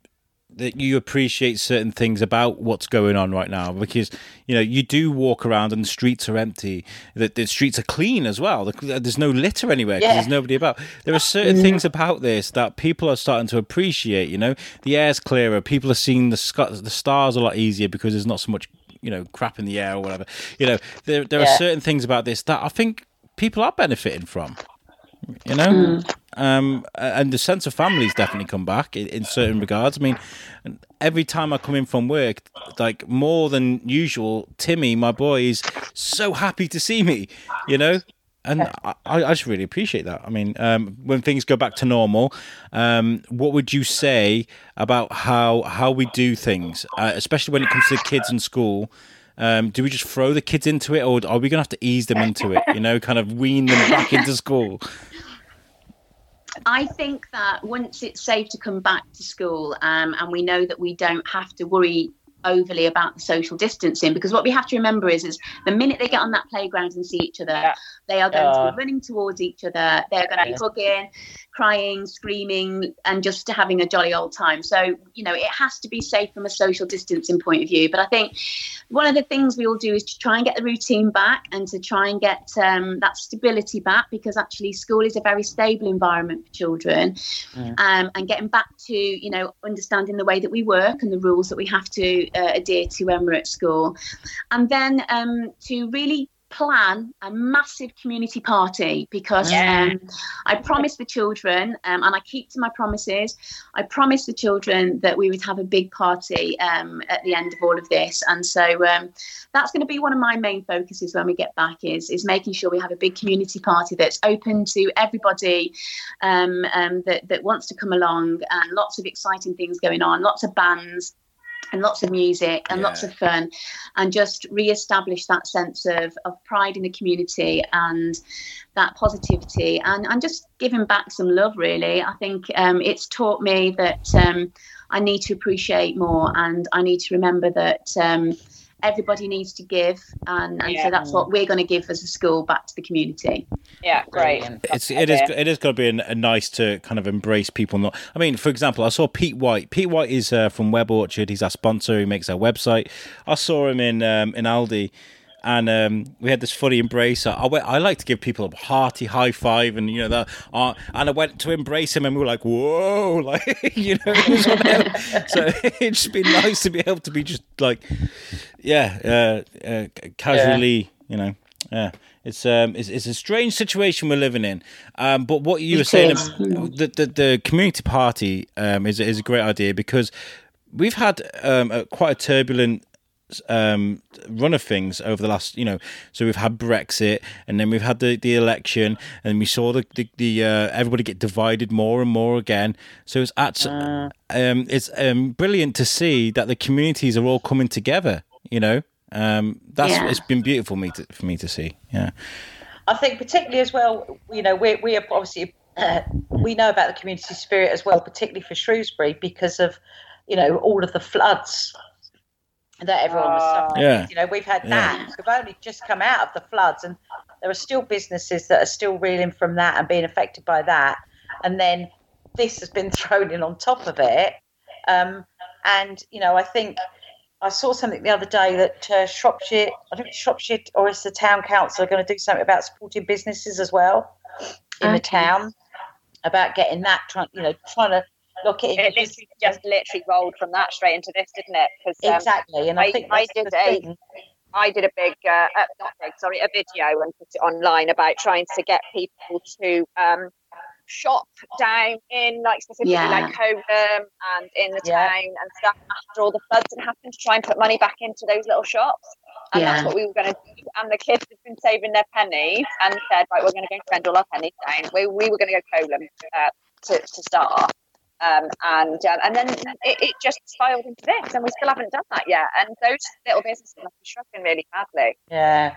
that you appreciate certain things about what's going on right now because you know you do walk around and the streets are empty. That the streets are clean as well. There's no litter anywhere because Yeah. there's nobody about. There are certain things about this that people are starting to appreciate. You know, the air's clearer. People are seeing the sc- the stars a lot easier because there's not so much you know crap in the air or whatever. You know, there there Yeah. are certain things about this that I think people are benefiting from. You know, mm. um, and the sense of family's definitely come back in, in certain regards. I mean, every time I come in from work, like more than usual, Timmy, my boy, is so happy to see me. You know, and I, I, just really appreciate that. I mean, um, when things go back to normal, um, what would you say about how how we do things, uh, especially when it comes to kids in school? Um, do we just throw the kids into it, or are we going to have to ease them into it? You know, kind of wean them back into school. I think that once it's safe to come back to school, um, and we know that we don't have to worry overly about the social distancing because what we have to remember is is the minute they get on that playground and see each other yeah. they are going uh, to be running towards each other. They're going to be hugging crying screaming and just having a jolly old time. So you know it has to be safe from a social distancing point of view. But i think one of the things we all do is to try and get the routine back and to try and get um, that stability back because actually school is a very stable environment for children. Mm. um, and getting back to you know understanding the way that we work and the rules that we have to uh, adhere to when we're at school. And then um, to really plan a massive community party because yeah. um, I promised the children, um, and I keep to my promises. I promised the children that we would have a big party um, at the end of all of this, and so um, that's going to be one of my main focuses when we get back is is making sure we have a big community party that's open to everybody um, um, that that wants to come along, and lots of exciting things going on, lots of bands and lots of music and yeah. lots of fun and just re-establish that sense of, of pride in the community and that positivity and, and just giving back some love really i think um, it's taught me that um, i need to appreciate more and i need to remember that um, everybody needs to give and, and yeah. so that's what we're going to give as a school back to the community. Yeah great. It's it is it is going to be a, a nice to kind of embrace people not i mean for example i saw pete white. Pete white is uh, from web orchard. He's our sponsor. He makes our website. I saw him in um, in aldi and um, we had this funny embrace. I went, I like to give people a hearty high five, and you know that. Uh, and I went to embrace him, and we were like, "Whoa!" Like you know, it so it's just been nice to be able to be just like, yeah, uh, uh, casually, yeah. you know, yeah. It's um, it's, it's a strange situation we're living in. Um, but what you it were saying, the, the the community party um is is a great idea because we've had um a, quite a turbulent um, run of things over the last, you know, so we've had Brexit, and then we've had the, the election, and we saw the the, the uh, everybody get divided more and more again. So it's actually uh. um, it's um, brilliant to see that the communities are all coming together. You know, um, that's yeah. it's been beautiful me to, for me to see. Yeah, I think particularly as well. You know, we we are obviously uh, we know about the community spirit as well, particularly for Shrewsbury because of you know all of the floods that everyone was suffering. Yeah. You know, we've had that. We've only just come out of the floods, and there are still businesses that are still reeling from that and being affected by that. And then this has been thrown in on top of it. Um, and you know, I think I saw something the other day that uh, Shropshire, I don't know Shropshire or it's the town council are going to do something about supporting businesses as well in okay. the town about getting that, trying, you know, trying to look at it. literally just literally rolled from that straight into this, didn't it? Um, exactly, and I, I think I did a. I did a big, uh, uh, not big, sorry, a video and put it online about trying to get people to um, shop down in like specifically yeah. like and in the yeah. town and stuff after all the floods had happened to try and put money back into those little shops. And yeah. that's what we were going to do. And the kids had been saving their pennies and said, right, we're going to go spend all our pennies down. We, we were going to go Coleham uh, to, to start off. Um, and um, and then it, it, just spiraled into this, and we still haven't done that yet. And those little businesses must be struggling really badly. Yeah,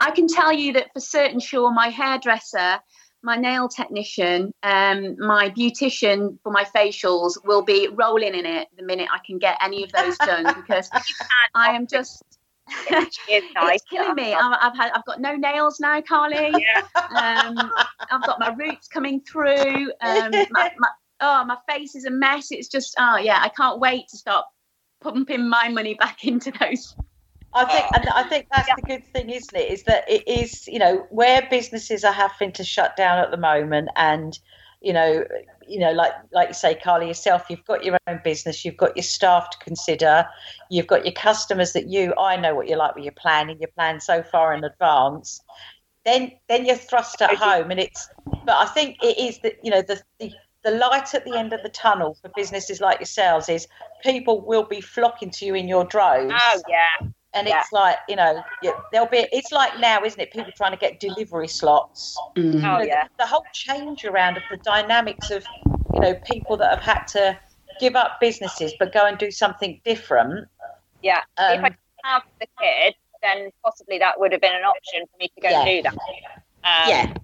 I can tell you that for certain sure, my hairdresser, my nail technician, um, my beautician for my facials will be rolling in it the minute I can get any of those done because I am just. nice. It's killing me. I've, I've, had. I've got no nails now, Carlie. Yeah. Um, I've got my roots coming through. Um, my, my, oh, my face is a mess. It's just, oh yeah, I can't wait to start pumping my money back into those. I think, and I think that's yeah. the good thing, isn't it? Is that it is, you know, where businesses are having to shut down at the moment, and you know, you know, like like you say, Carlie, yourself, you've got your own business, you've got your staff to consider, you've got your customers that you. I know what you're like with your planning. You plan so far in advance then then you're thrust at home, and it's. But I think it is that you know the, the the light at the end of the tunnel for businesses like yourselves is people will be flocking to you in your droves. Oh yeah. And Yeah. it's like you know, yeah, there'll be. It's like now, isn't it? People trying to get delivery slots. Mm. Oh You know, yeah. the, the whole change around of the dynamics of you know people that have had to give up businesses but go and do something different. Yeah. if Um, I have the kid, then possibly that would have been an option for me to go Yeah. and do that. Um, yeah,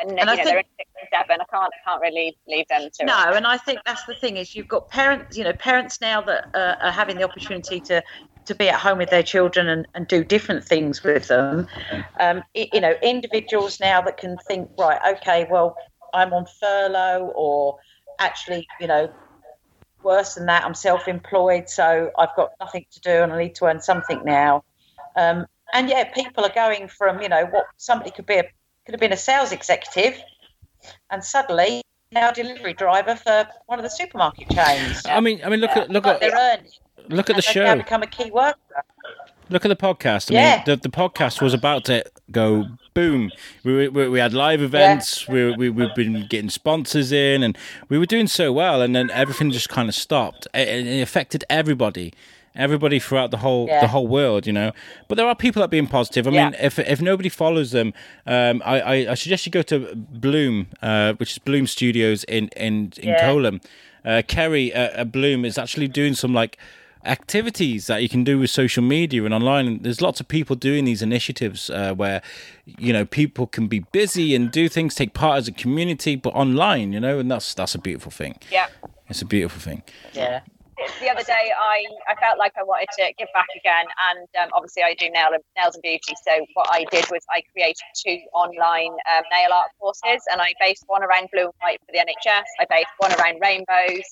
And, And you I know, think- they're in six and seven. I can't can't really leave them to it. no, and I think that's the thing is you've got parents, you know, parents now that uh, are having the opportunity to to be at home with their children and, and do different things with them. Um, i- you know, individuals now that can think, right, okay, well, I'm on furlough, or actually, you know, worse than that, I'm self-employed, so I've got nothing to do and I need to earn something now. Um, and yeah, people are going from, you know, what somebody could be a could have been a sales executive, and suddenly now delivery driver for one of the supermarket chains. I mean, I mean, look at look But at earning. look at the and they've now show. become a key worker. Look at the podcast. I Yeah. mean, the, the podcast was about to go boom. We, we, we had live events. We, we, we've been getting sponsors in, and we were doing so well. And then everything just kind of stopped. It, it affected everybody, everybody throughout the whole Yeah. the whole world. You know, but there are people that are being positive. I mean, if if nobody follows them, um, I, I, I suggest you go to Bloom, uh, which is Bloom Studios in in in Yeah. Coleham. Uh, Kerry uh, Bloom is actually doing some like activities that you can do with social media and online there's lots of people doing these initiatives uh, where you know people can be busy and do things take part as a community but online you know and that's that's a beautiful thing Yeah. it's a beautiful thing Yeah. The other day I, I felt like I wanted to give back again and um, obviously I do nail, nails and beauty. So what I did was I created two online um, nail art courses and I based one around blue and white for the NHS I based one around rainbows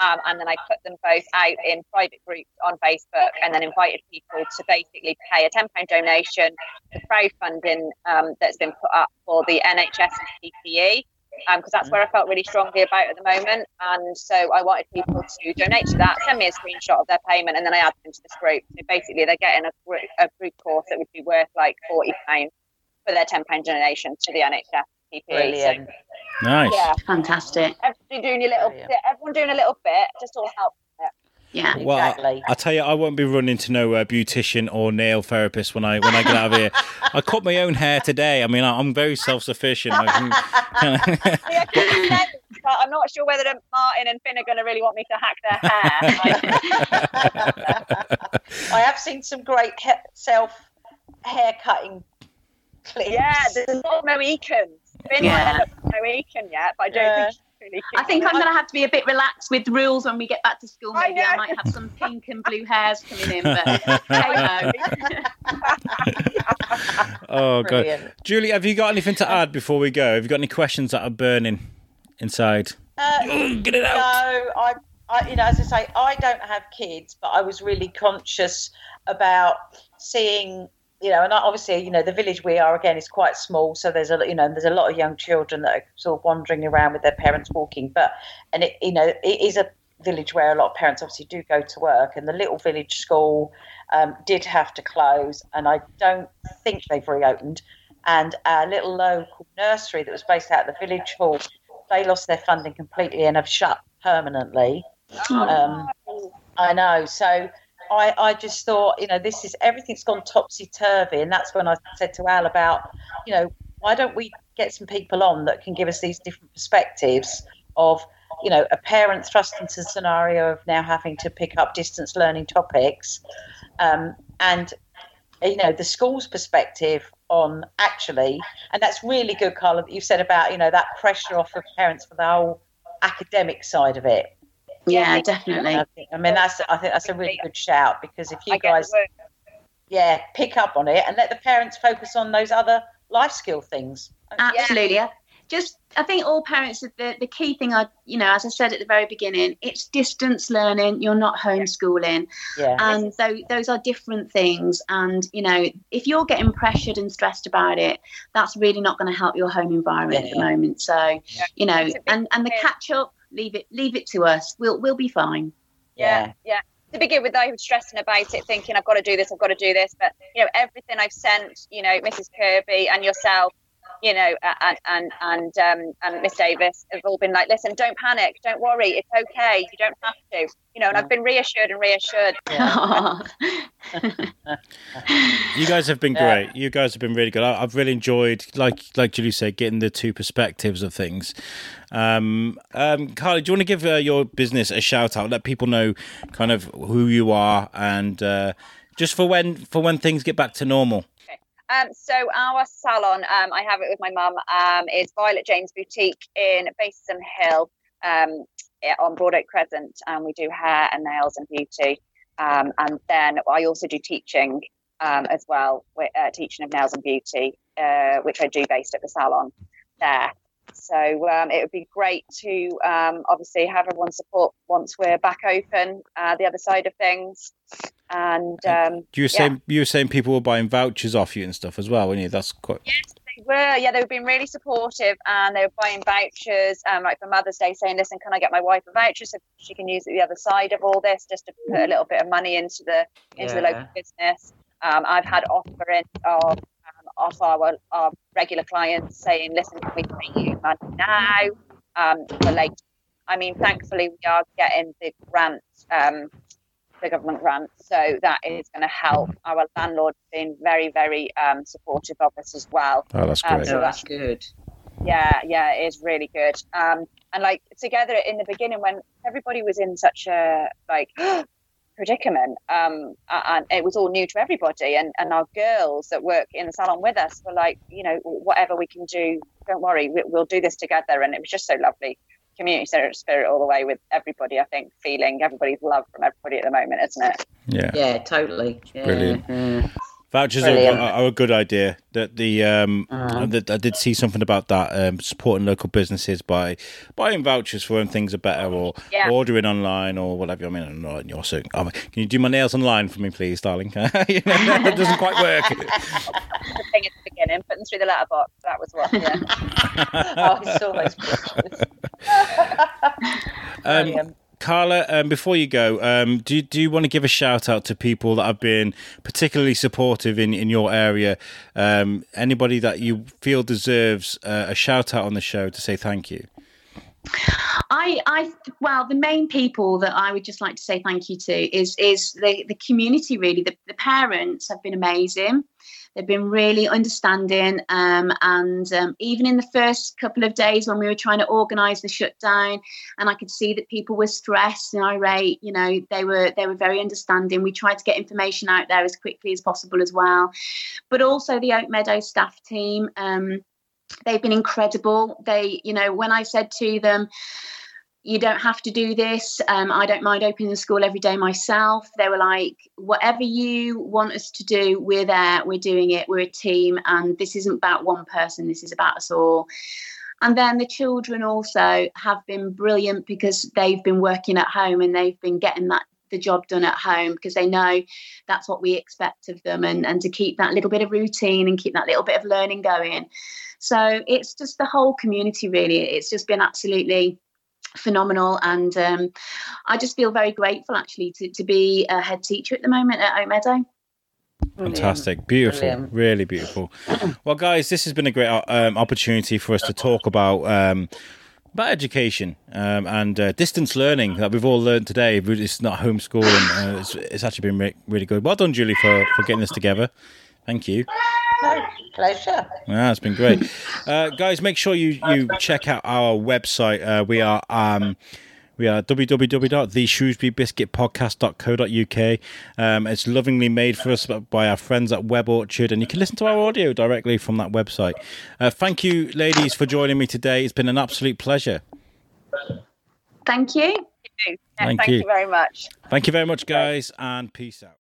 um, and then I put them both out in private groups on Facebook and then invited people to basically pay a £10 donation to crowdfunding um, that's been put up for the NHS and PPE Um, because that's where I felt really strongly about at the moment. And so I wanted people to donate to that, send me a screenshot of their payment, and then I add them to this group. So basically, they're getting a, group, a group course that would be worth like forty pounds for their ten pound donation to the NHS PPE. Brilliant. nice yeah, Fantastic. everybody doing a little, Brilliant. bit, everyone doing a little bit, just all help. Yeah. well I- Exactly. I, tell you i won't be running to no uh, beautician or nail therapist when i when i get out of here i cut my own hair today i mean I, i'm very self-sufficient I can, Yeah, 'cause it's nails, but I'm not sure whether Martin and Finn are going to really want me to hack their hair. I have seen some great he- self hair cutting clips. yeah, there's a lot of Mohicans. Finn Yeah. hasn't looked at Mohican yet, but I don't Yeah. think she's really I think I'm going to have to be a bit relaxed with rules when we get back to school. Maybe I, know. might have some pink and blue hairs coming in, but hey ho. oh god julie have you got anything to add before we go have you got any questions that are burning inside Uh, get it out No, I, I, you know, as I say, I don't have kids, but I was really conscious about seeing, you know, and obviously, you know, the village we are again is quite small, so there's a, you know, there's a lot of young children that are sort of wandering around with their parents walking, but, and it, you know, it is a village where a lot of parents obviously do go to work, and the little village school um, did have to close, and I don't think they've reopened. And our little local nursery that was based out of the village hall they lost their funding completely and have shut permanently. Um, I know. So I, I just thought, you know, this is everything's gone topsy turvy, and that's when I said to Al about, you know, why don't we get some people on that can give us these different perspectives of, you know, a parent thrust into the scenario of now having to pick up distance learning topics, um, and you know the school's perspective on actually, and that's really good, Carla, that you said about you know that pressure off of parents for the whole academic side of it. Yeah, definitely. I, think, I mean, that's I think that's a really good shout because if you guys, yeah, pick up on it and let the parents focus on those other life skill things. Absolutely. Yeah. Just, I think all parents, the, the key thing, I, you know, as I said at the very beginning, it's distance learning. You're not homeschooling. Yeah, and so those are different things and you know if you're getting pressured and stressed about it that's really not going to help your home environment at the moment so you know It's a big and and the catch up leave it leave it to us we'll we'll be fine Yeah, yeah. to begin with, I was stressing about it, thinking I've got to do this, I've got to do this. But you know, everything I've sent, you know, Mrs. Kirby and yourself, you know, and and and um, and Miss Davis have all been like, listen, don't panic, don't worry, it's okay, you don't have to, you know. And I've been reassured and reassured. you guys have been great. You guys have been really good. I, have really enjoyed, like like Julie said, getting the two perspectives of things. Um, um, Carlie, do you want to give uh, your business a shout out? Let people know kind of who you are and uh, just for when for when things get back to normal. Um, so our salon, um, I have it with my mum, um, is Violet James Boutique in Bayston Hill um, on Broad Oak Crescent, and we do hair and nails and beauty. Um, and then I also do teaching um, as well, uh, teaching of nails and beauty, uh, which I do based at the salon there. So it would be great to obviously have everyone's support once we're back open, uh, the other side of things. And um, you were saying you were saying people were buying vouchers off you and stuff as well, weren't you? That's quite. Yes, they were. Yeah, they've been really supportive, and they were buying vouchers, um, like for Mother's Day, saying, "Listen, can I get my wife a voucher so she can use it the other side of all this, just to put a little bit of money into the into yeah. the local business." Um, I've had offerings of um, off our our regular clients saying, "Listen, can we pay you money now um, for later?" I mean, thankfully, we are getting the grant um, the government grant. So that is going to help. Our landlord's been very, very um, supportive of us as well. Oh, that's um, great. Um, so that's good. Yeah, yeah, it is really good. Um, and like together in the beginning when everybody was in such a like predicament, um, and it was all new to everybody, and, and our girls that work in the salon with us were like, you know, whatever we can do, don't worry, we, we'll do this together, and it was just so lovely community spirit, spirit all the way with everybody. I think feeling everybody's love from everybody at the moment, isn't it? Yeah, yeah, totally. Yeah. Brilliant. Yeah. Vouchers are, are, a good idea. That the um, uh-huh. that I did see something about that um, supporting local businesses by buying vouchers for when things are better, or yeah. ordering online, or whatever. I mean, I'm not you're so. Um, can you do my nails online for me, please, darling? It doesn't quite work. the thing at the beginning, putting through the letterbox. That was what. Yeah. oh, it's always. um, Carla, um, before you go, um, do do you want to give a shout out to people that have been particularly supportive in, in your area? Um, anybody that you feel deserves uh, a shout out on the show to say thank you? I, I, well, the main people that I would just like to say thank you to is is the the community. Really, the, the parents have been amazing. They've been really understanding. Um, and um, even in the first couple of days when we were trying to organise the shutdown, and I could see that people were stressed and irate, you know, they were they were very understanding. We tried to get information out there as quickly as possible as well. But also the Oak Meadow staff team. Um, they've been incredible. They, you know, when I said to them, you don't have to do this. Um, I don't mind opening the school every day myself. They were like, whatever you want us to do, we're there, we're doing it, we're a team, and this isn't about one person, this is about us all. And then the children also have been brilliant because they've been working at home and they've been getting that the job done at home because they know that's what we expect of them and, and to keep that little bit of routine and keep that little bit of learning going. So it's just the whole community really. It's just been absolutely phenomenal and um, i just feel very grateful actually to, to be a head teacher at the moment at oak meadow Fantastic, beautiful, Brilliant. really beautiful. Well, guys, this has been a great um, opportunity for us to talk about um, about education um, and uh, distance learning that we've all learned today. It's not homeschooling. Uh, it's, it's, actually been re- really good. Well done, Julie, for, for getting this together. Thank you. No, pleasure. Yeah, it's been great. Uh, guys, make sure you, you check out our website. Uh, we are um, we are www.theshrewsburybiscuitpodcast.co.uk. Um, it's lovingly made for us by our friends at Web Orchard, and you can listen to our audio directly from that website. Uh, thank you, ladies, for joining me today. It's been an absolute pleasure. Thank you. Thank, thank you. you very much. Thank you very much, guys, and peace out.